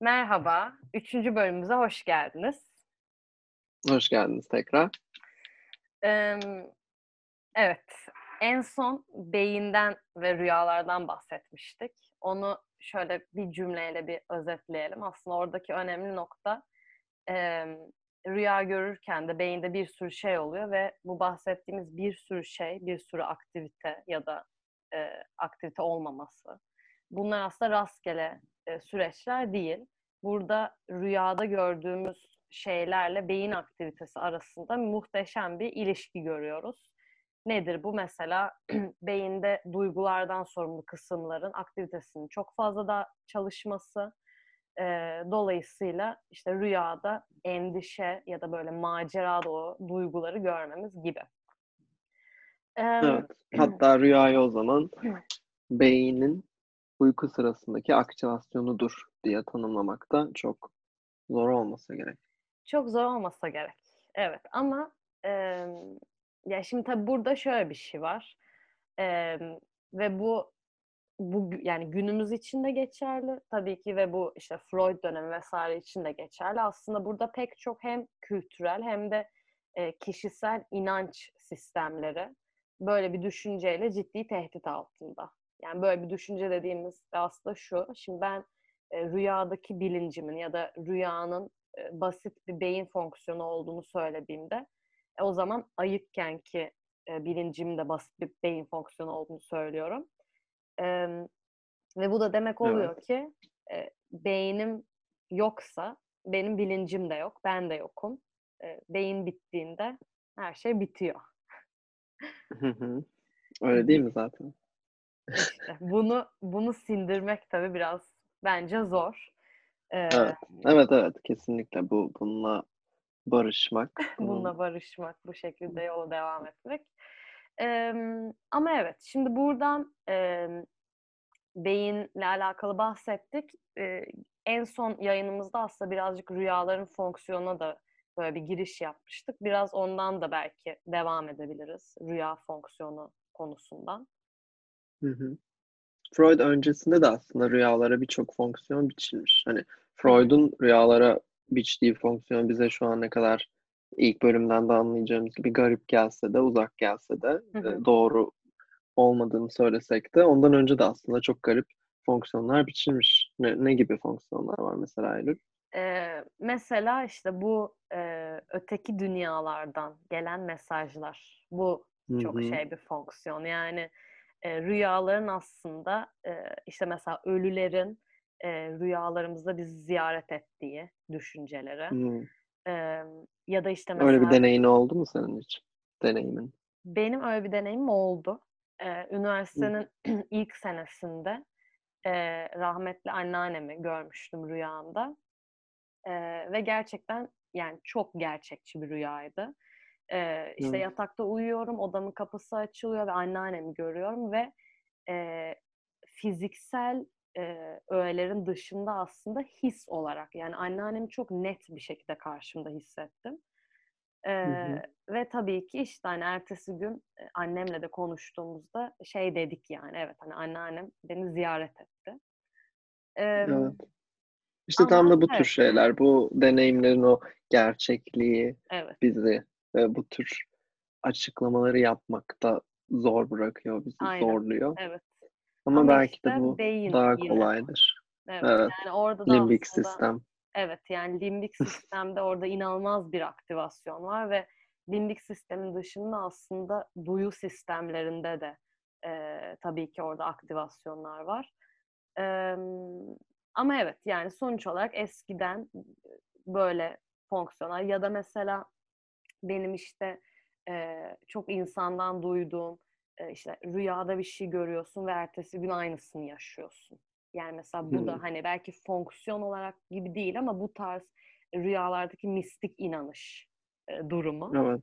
Merhaba, üçüncü bölümümüze hoş geldiniz. Hoş geldiniz tekrar. Emm, evet, en son beyinden ve rüyalardan bahsetmiştik. Onu şöyle bir cümleyle bir özetleyelim. Aslında oradaki önemli nokta, emm, rüya görürken de beyinde bir sürü şey oluyor ve bu bahsettiğimiz bir sürü şey, bir sürü aktivite ya da, eee, aktivite olmaması, bunlar aslında rastgele, eee, süreçler değil. Burada rüyada gördüğümüz şeylerle beyin aktivitesi arasında muhteşem bir ilişki görüyoruz. Nedir bu? Mesela beyinde duygulardan sorumlu kısımların aktivitesinin çok fazla da çalışması, eee, dolayısıyla işte rüyada endişe ya da böyle macera dolu duyguları görmemiz gibi. Evet. Hatta rüyayı o zaman beynin uyku sırasındaki aktivasyonudur diye tanımlamak da çok zor olmasa gerek. Çok zor olmasa gerek. Evet ama, emm, ya, şimdi tabii burada şöyle bir şey var, emm, ve bu bu yani günümüz için de geçerli tabii ki ve bu, işte, Freud dönemi vs. için de geçerli. Aslında burada pek çok hem kültürel hem de, eee, kişisel inanç sistemleri böyle bir düşünceyle ciddi tehdit altında. Yani, böyle bir düşünce dediğimiz de aslında şu: Şimdi ben, eee, rüyadaki bilincimin ya da rüyanın, eee, basit bir beyin fonksiyonu olduğunu söylediğimde, e, o zaman ayıkkenki, eee, bilincimin de basit bir beyin fonksiyonu olduğunu söylüyorum. Emm, ve bu da demek oluyor Evet. ki, eee, beynim yoksa benim bilincim de yok, ben de yokum. Eee, beyin bittiğinde her şey bitiyor. Hı hı. Öyle değil mi zaten? İşte, bunu bunu sindirmek tabii biraz bence zor. Evet. Emm Evet, evet. Kesinlikle bu bununla barışmak, bunun Bununla barışmak, bu şekilde yola devam etmek. Emm, ama evet, şimdi buradan, emm, beyinle alakalı bahsettik. Eee, en son yayınımızda aslında birazcık rüyaların fonksiyonuna da böyle bir giriş yapmıştık. Biraz ondan da belki devam edebiliriz, rüya fonksiyonu konusundan. Hı hı. Freud öncesinde de aslında rüyalara birçok fonksiyon biçilmiş. Hani. Freud'un rüyalara biçtiği fonksiyon bize şu an ne kadar ilk bölümden de anlayacağımız gibi garip gelse de, uzak gelse de, Hı hı. eee, doğru olmadığını söylesek de ondan önce de aslında çok garip fonksiyonlar biçilmiş. Ne ne gibi fonksiyonlar var mesela Aylül? Eee, mesela, işte, bu, eee, öteki dünyalardan gelen mesajlar. Bu çok hı. şey bir fonksiyon. Yani, eee, rüyaların aslında, eee, işte, mesela ölülerin, eee, rüyalarımızda bizi ziyaret ettiği düşünceleri, Hımm. emm, ya da, işte, Öyle bir mesela deneyin oldu mu senin hiç? Deneyimin. Benim öyle bir deneyimim oldu. Hı. üniversitenin ilk senesinde, eee, rahmetli anneannemi görmüştüm rüyamda, eee, ve gerçekten, yani, çok gerçekçi bir rüyaydı. Eee, işte, Evet. yatakta uyuyorum, odamın kapısı açılıyor ve anneannemi görüyorum ve, eee, fiziksel, eee, öğelerin dışında aslında his olarak, yani, anneannemi çok net bir şekilde karşımda hissettim. Hı hı. Eee, ve tabii ki, işte, hani, ertesi gün, annemle de konuştuğumuzda şey dedik, yani, evet, hani, anneannem beni ziyaret etti. Emm, Evet. İşte, tam ama da bu tür evet. şeyler, bu deneyimlerin o gerçekliği Evet. bizi, eee, bu tür açıklamaları yapmakta zor bırakıyor, bizi Aynen, zorluyor. evet. Ama Ama, belki de işte, bu beyin daha yine. kolaydır. Evet, Evet. yani, orada da Limbik aslında sistem. evet, yani, limbik sistemde orada inanılmaz bir aktivasyon var ve limbik sistemin dışında aslında duyu sistemlerinde de, eee, tabii ki orada aktivasyonlar var. Emm, ama evet, yani, sonuç olarak eskiden, böyle fonksiyonlar ya da mesela benim, işte, eee, çok insandan duyduğum, eee, işte, rüyada bir şey görüyorsun ve ertesi gün aynısını yaşıyorsun. Yani, mesela bu Hımm. da, hani, belki fonksiyon olarak gibi değil ama bu tarz rüyalardaki mistik inanış, eee, durumu. Evet,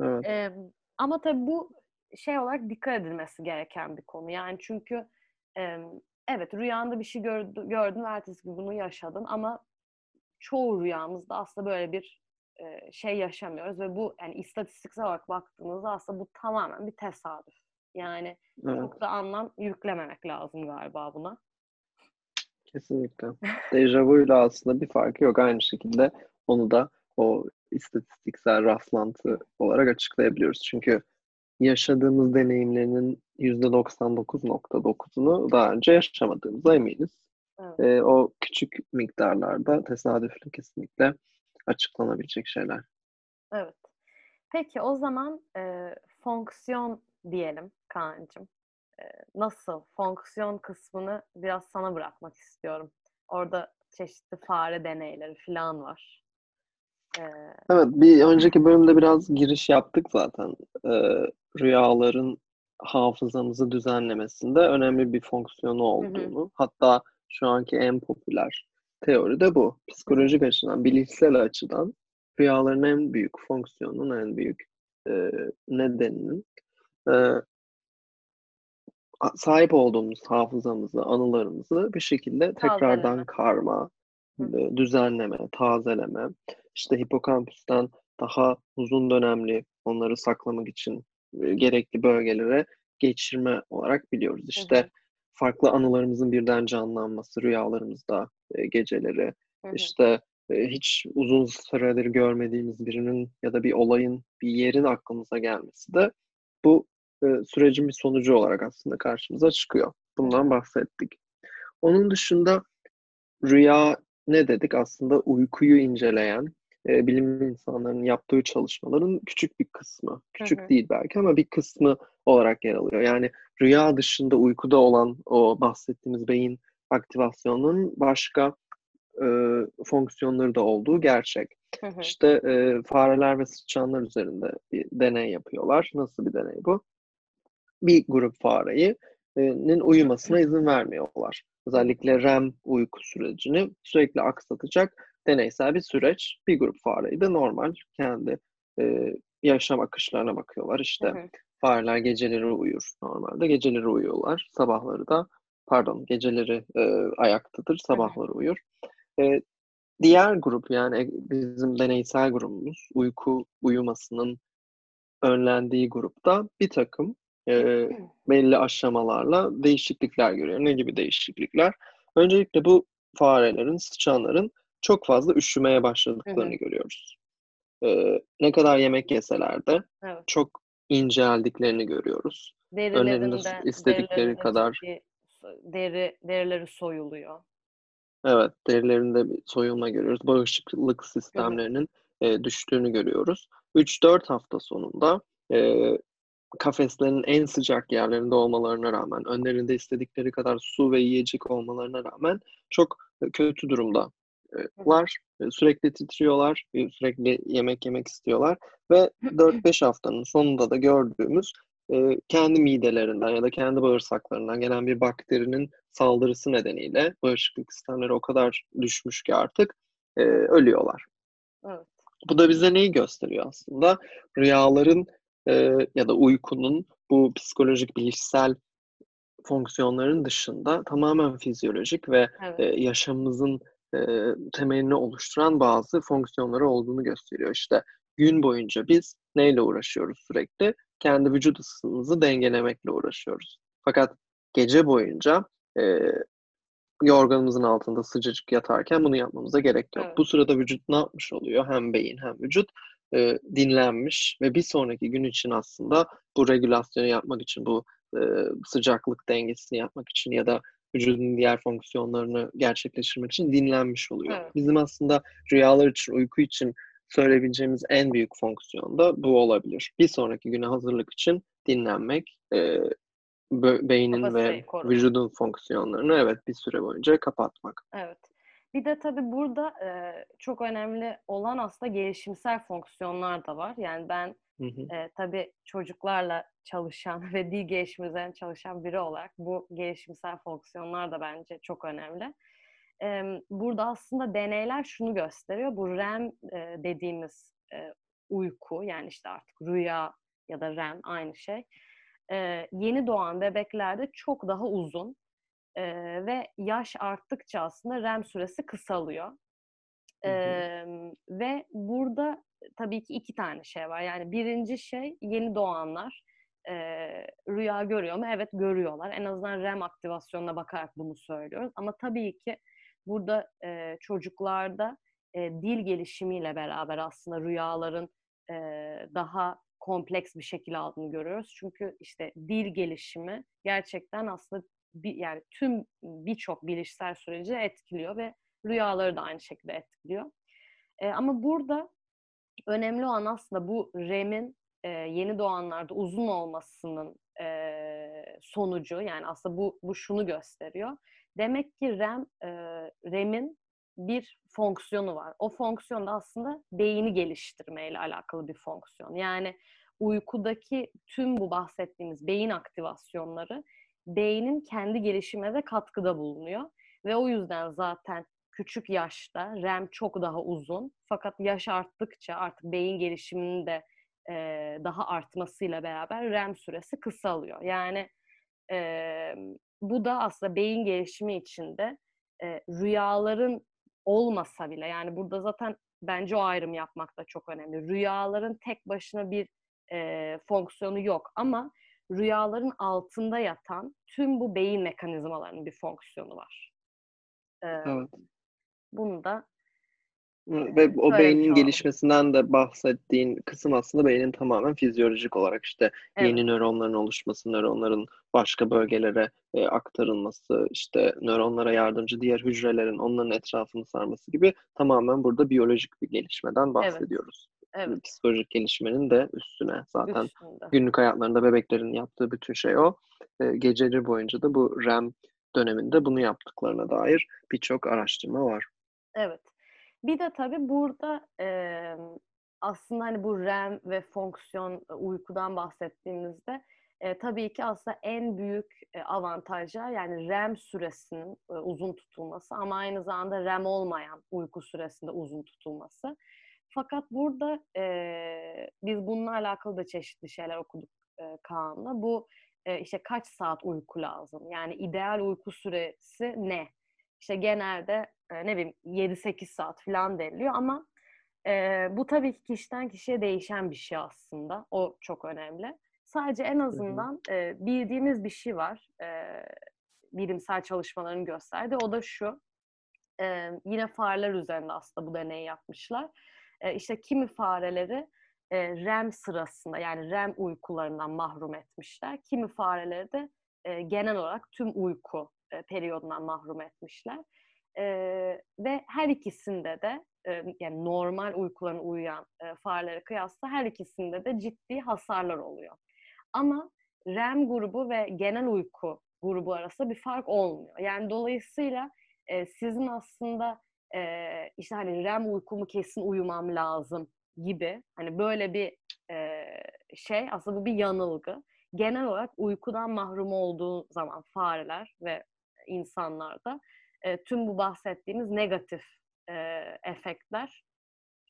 evet. Emm, ama tabii bu şey olarak dikkat edilmesi gereken bir konu. Yani, çünkü, emm, evet, rüyanda bir şey gördü gördün ve ertesi gün bunu yaşadın ama çoğu rüyamızda aslında böyle bir, şey yaşamıyoruz ve bu, hani, istatistiksel olarak baktığımızda aslında bu tamamen bir tesadüf. Yani, Evet. çok da anlam yüklememek lazım galiba buna. Kesinlikle. Dejavu ile aslında bir farkı yok. Aynı şekilde onu da o istatistiksel rastlantı olarak açıklayabiliyoruz. Çünkü yaşadığımız deneyimlerinin %99.9'unu daha önce yaşamadığımıza eminiz. Evet. Ee, o küçük miktarlarda tesadüfle kesinlikle açıklanabilecek şeyler. Evet. Peki o zaman e, fonksiyon diyelim Kaan'cığım. E, nasıl? Fonksiyon kısmını biraz sana bırakmak istiyorum. Orada çeşitli fare deneyleri falan var. E, Evet, bir önceki bölümde biraz giriş yaptık zaten. Ee, rüyaların hafızamızı düzenlemesinde önemli bir fonksiyonu olduğunu. Hatta şu anki en popüler teori de bu. Psikolojik açıdan, bilişsel açıdan rüyaların en büyük fonksiyonunun, en büyük e, nedeninin e, sahip olduğumuz hafızamızı, anılarımızı bir şekilde tekrardan Tazeleme. karma, Hı. e, düzenleme, tazeleme, işte hipokampüsten daha uzun dönemli onları saklamak için e, gerekli bölgelere geçirme olarak biliyoruz. İşte hı, farklı anılarımızın birden canlanması rüyalarımızda e, geceleri, hı hı. işte e, hiç uzun süredir görmediğimiz birinin ya da bir olayın, bir yerin aklımıza gelmesi de bu e, sürecin bir sonucu olarak aslında karşımıza çıkıyor. Bundan bahsettik. Onun dışında rüya ne dedik? Aslında uykuyu inceleyen e, bilim insanlarının yaptığı çalışmaların küçük bir kısmı. Küçük hı. değil belki ama bir kısmı olarak yer alıyor. Yani rüya dışında uykuda olan o bahsettiğimiz beyin aktivasyonunun başka e, fonksiyonları da olduğu gerçek. Hı hı. İşte e, fareler ve sıçanlar üzerinde bir deney yapıyorlar. Nasıl bir deney bu? Bir grup farenin uyumasına izin vermiyorlar. Özellikle REM uyku sürecini sürekli aksatacak deneysel bir süreç. Bir grup fareyi de normal kendi e, yaşam akışlarına bakıyorlar. Hı İşte hı. fareler geceleri uyur normalde. Geceleri uyuyorlar. Sabahları da pardon geceleri e, ayaktadır. Hı hı. Sabahları uyur. E, diğer grup yani e, bizim deneysel grubumuz uyku uyumasının önlendiği grupta bir takım e, belli aşamalarla değişiklikler görüyor. Ne gibi değişiklikler? Öncelikle bu farelerin, sıçanların çok fazla üşümeye başladıklarını hı. görüyoruz. E, ne kadar yemek yeseler de Evet. çok inceldiklerini görüyoruz. Önlerinde istedikleri kadar deri, derileri soyuluyor. Evet, derilerinde bir soyulma görüyoruz. Bağışıklık sistemlerinin e, düştüğünü görüyoruz. 3-4 hafta sonunda e, kafeslerin en sıcak yerlerinde olmalarına rağmen, önlerinde istedikleri kadar su ve yiyecek olmalarına rağmen çok kötü durumda. Var. E, Sürekli titriyorlar, e, sürekli yemek yemek istiyorlar ve 4-5 haftanın sonunda da gördüğümüz e, kendi midelerinden ya da kendi bağırsaklarından gelen bir bakterinin saldırısı nedeniyle bağışıklık sistemleri o kadar düşmüş ki artık ölüyorlar. Evet. Bu da bize neyi gösteriyor aslında? Rüyaların ya da uykunun bu psikolojik, bilişsel fonksiyonların dışında tamamen fizyolojik ve Evet. e, yaşamımızın e, temelini oluşturan bazı fonksiyonları olduğunu gösteriyor. İşte gün boyunca biz neyle uğraşıyoruz sürekli? Kendi vücut ısımızı dengelemekle uğraşıyoruz. Fakat gece boyunca e, yorganımızın altında sıcacık yatarken bunu yapmamıza gerek yok. Evet. Bu sırada vücut ne yapmış oluyor? Hem beyin hem vücut e, dinlenmiş ve bir sonraki gün için aslında bu regülasyonu yapmak için, bu e, sıcaklık dengesini yapmak için ya da vücudun diğer fonksiyonlarını gerçekleştirmek için dinlenmiş oluyor. Evet. Bizim aslında rüyalar için, uyku için söyleyebileceğimiz en büyük fonksiyon da bu olabilir. Bir sonraki güne hazırlık için dinlenmek, e, beynin ve Kapasiteyi korumak. vücudun fonksiyonlarını evet bir süre boyunca kapatmak. Evet. Bir de tabii burada e, çok önemli olan aslında gelişimsel fonksiyonlar da var. Yani ben Hı hı. e, tabii çocuklarla çalışan ve dil gelişimi üzerine çalışan biri olarak bu gelişimsel fonksiyonlar da bence çok önemli. E, burada aslında deneyler şunu gösteriyor. Bu REM e, dediğimiz e, uyku yani işte artık rüya ya da REM aynı şey. E, yeni doğan bebeklerde çok daha uzun e, ve yaş arttıkça aslında REM süresi kısalıyor. Hı hı. Ee, ve burada tabii ki iki tane şey var. Yani birinci şey yeni doğanlar e, rüya görüyor mu? Evet görüyorlar. En azından REM aktivasyonuna bakarak bunu söylüyoruz. Ama tabii ki burada e, çocuklarda e, dil gelişimiyle beraber aslında rüyaların e, daha kompleks bir şekil aldığını görüyoruz. Çünkü işte dil gelişimi gerçekten aslında bir, yani tüm birçok bilişsel süreci etkiliyor ve rüyaları da aynı şekilde etkiliyor. E, ama burada önemli olan aslında bu REM'in e, yeni doğanlarda uzun olmasının e, sonucu yani aslında bu bu şunu gösteriyor. Demek ki REM e, REM'in bir fonksiyonu var. O fonksiyon da aslında beyni geliştirmeyle alakalı bir fonksiyon. Yani uykudaki tüm bu bahsettiğimiz beyin aktivasyonları beynin kendi gelişimine de katkıda bulunuyor. Ve o yüzden zaten küçük yaşta REM çok daha uzun. Fakat yaş arttıkça artık beyin gelişiminin de e, daha artmasıyla beraber REM süresi kısalıyor. Yani e, bu da aslında beyin gelişimi içinde e, rüyaların olmasa bile yani burada zaten bence o ayrım yapmak da çok önemli. Rüyaların tek başına bir e, fonksiyonu yok ama rüyaların altında yatan tüm bu beyin mekanizmalarının bir fonksiyonu var. Ee, evet. Bunu da ve o beynin gelişmesinden de bahsettiğin kısım aslında beynin tamamen fizyolojik olarak işte evet. yeni nöronların oluşması, nöronların başka bölgelere e, aktarılması, işte nöronlara yardımcı diğer hücrelerin onların etrafını sarması gibi tamamen burada biyolojik bir gelişmeden bahsediyoruz. Evet. Evet. Psikolojik gelişmenin de üstüne zaten Üstünde. günlük hayatlarında bebeklerin yaptığı bütün şey o. E, geceleri boyunca da bu REM döneminde bunu yaptıklarına dair birçok araştırma var. Evet. Bir de tabii burada e, aslında hani bu REM ve fonksiyon uykudan bahsettiğimizde e, tabii ki aslında en büyük e, avantajlar yani REM süresinin e, uzun tutulması ama aynı zamanda REM olmayan uyku süresinde uzun tutulması. Fakat burada e, biz bununla alakalı da çeşitli şeyler okuduk e, Kaan'la. Bu e, işte kaç saat uyku lazım? Yani ideal uyku süresi ne? İşte genelde e, ne bileyim 7-8 saat falan deniliyor ama e, bu tabii ki kişiden kişiye değişen bir şey aslında. O çok önemli. Sadece en azından e, bildiğimiz bir şey var. E, bilimsel çalışmaların gösterdi. O da şu. E, yine fareler üzerinde aslında bu deneyi yapmışlar. E, işte kimi fareleri e, REM sırasında yani REM uykularından mahrum etmişler. Kimi fareleri de e, genel olarak tüm uyku e, periyodundan mahrum etmişler. Ve her ikisinde de yani normal uykularına uyuyan farelere kıyasla her ikisinde de ciddi hasarlar oluyor. Ama REM grubu ve genel uyku grubu arasında bir fark olmuyor. Yani dolayısıyla sizin aslında e, işte hani REM uykumu kesin uyumam lazım gibi hani böyle bir e, şey aslında bu bir yanılgı. Genel olarak uykudan mahrum olduğu zaman fareler ve insanlarda e, tüm bu bahsettiğimiz negatif e, efektler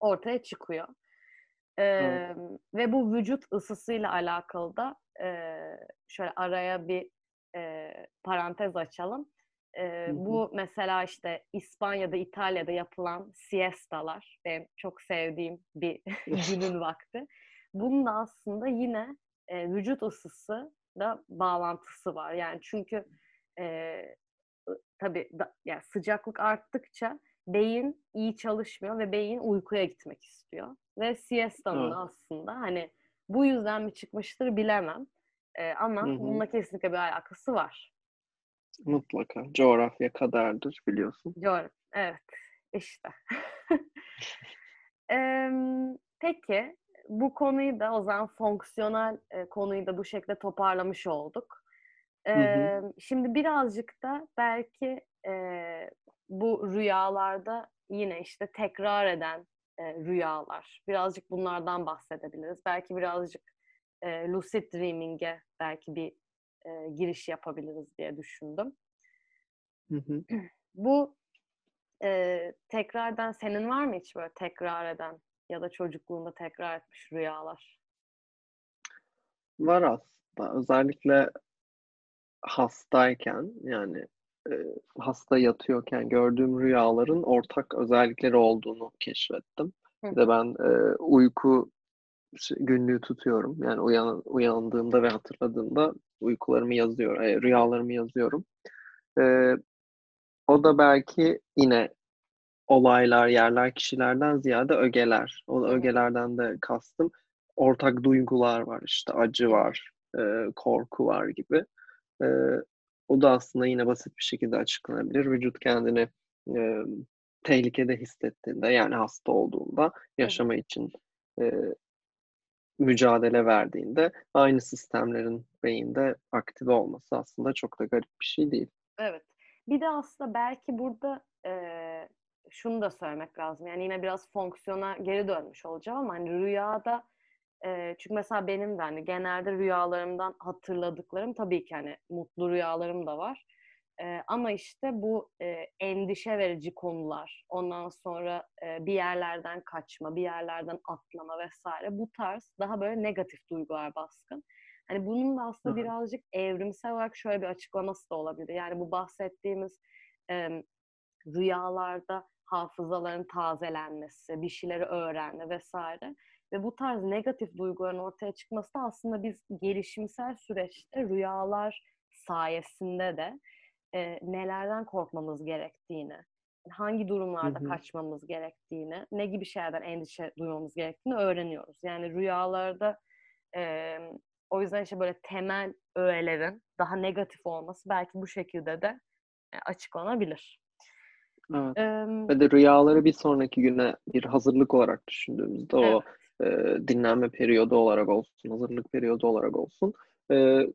ortaya çıkıyor. E, evet. Ve bu vücut ısısıyla alakalı da e, şöyle araya bir e, parantez açalım. E, bu mesela işte İspanya'da, İtalya'da yapılan siestalar benim çok sevdiğim bir günün vakti. Bunun da aslında yine e, vücut ısısı da bağlantısı var. Yani çünkü e, tabii da, yani sıcaklık arttıkça beyin iyi çalışmıyor ve beyin uykuya gitmek istiyor. Ve siesta'nın evet. aslında hani bu yüzden mi çıkmıştır bilemem. E, ama Hı-hı. bununla kesinlikle bir alakası var. Mutlaka. Coğrafya kadardır biliyorsun. Coğrafya. Evet. İşte. ee, peki bu konuyu da o zaman fonksiyonel e, konuyu da bu şekilde toparlamış olduk. Ee, hı hı. Şimdi birazcık da belki e, bu rüyalarda yine işte tekrar eden e, rüyalar. Birazcık bunlardan bahsedebiliriz. Belki birazcık e, lucid dreaming'e belki bir e, giriş yapabiliriz diye düşündüm. Hı hı. Bu e, tekrardan senin var mı hiç böyle tekrar eden ya da çocukluğunda tekrar etmiş rüyalar? Var aslında. Özellikle hastayken yani e, hasta yatıyorken gördüğüm rüyaların ortak özellikleri olduğunu keşfettim. Hı. Bir de ben e, uyku günlüğü tutuyorum. Yani uyan, uyandığımda ve hatırladığımda uykularımı yazıyorum, e, rüyalarımı yazıyorum. Ee, o da belki yine olaylar, yerler, kişilerden ziyade ögeler. O ögelerden de kastım ortak duygular var işte acı var, e, korku var gibi. E, o da aslında yine basit bir şekilde açıklanabilir. Vücut kendini e, tehlikede hissettiğinde yani hasta olduğunda yaşama için e, mücadele verdiğinde aynı sistemlerin beyinde aktive olması aslında çok da garip bir şey değil. Evet. Bir de aslında belki burada eee, şunu da söylemek lazım. Yani yine biraz fonksiyona geri dönmüş olacağım ama hani rüyada eee, çünkü mesela benim de hani genelde rüyalarımdan hatırladıklarım tabii ki hani mutlu rüyalarım da var. Eee, ama işte bu eee, endişe verici konular, ondan sonra eee, bir yerlerden kaçma, bir yerlerden atlama vesaire bu tarz daha böyle negatif duygular baskın. Hani bunun da aslında Hı birazcık evrimsel olarak şöyle bir açıklaması da olabilir. Yani bu bahsettiğimiz em, rüyalarda hafızaların tazelenmesi, bir şeyleri öğrenme vesaire ve bu tarz negatif duyguların ortaya çıkması da aslında biz gelişimsel süreçte rüyalar sayesinde de e, nelerden korkmamız gerektiğini, hangi Hı durumlarda hı. kaçmamız gerektiğini, ne gibi şeylerden endişe duymamız gerektiğini öğreniyoruz. Yani rüyalarda e, o yüzden işte böyle temel öğelerin daha negatif olması belki bu şekilde de e, açıklanabilir. Evet. Em, Ve de rüyaları bir sonraki güne bir hazırlık olarak düşündüğümüzde o evet, e, dinlenme periyodu olarak olsun, hazırlık periyodu olarak olsun, e,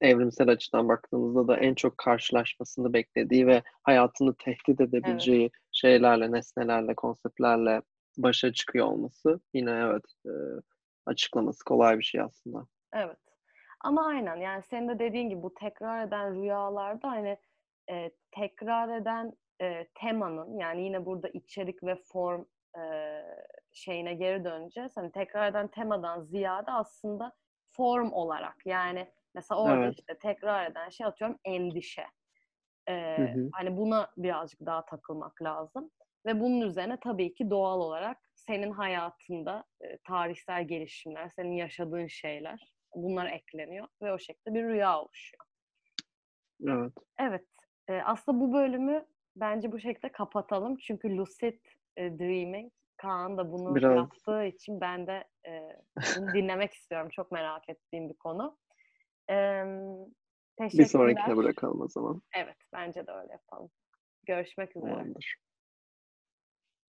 evrimsel açıdan baktığımızda da en çok karşılaşmasını beklediği ve hayatını tehdit evet, edebileceği şeylerle, nesnelerle, konseptlerle başa çıkıyor olması yine evet e, açıklaması kolay bir şey aslında. evet. Ama aynen yani senin de dediğin gibi bu tekrar eden rüyalarda hani e, tekrar eden e, temanın yani yine burada içerik ve form e, şeyine geri döneceğiz. Hani tekrar eden temadan ziyade aslında form olarak yani mesela orada Evet. işte tekrar eden şey atıyorum endişe. Hı Ee, hı. hani buna birazcık daha takılmak lazım. Ve bunun üzerine tabii ki doğal olarak senin hayatında e, tarihsel gelişimler, senin yaşadığın şeyler bunlar ekleniyor ve o şekilde bir rüya oluşuyor. Evet. Evet, e, aslında bu bölümü bence bu şekilde kapatalım. Çünkü lucid e, dreaming, Kaan da bunu Biraz yaptığı için ben de e, bunu dinlemek istiyorum. Çok merak ettiğim bir konu. Em, bir sonrakine teşekkürler. bırakalım o zaman. Evet, bence de öyle yapalım. Görüşmek üzere. Tamamdır.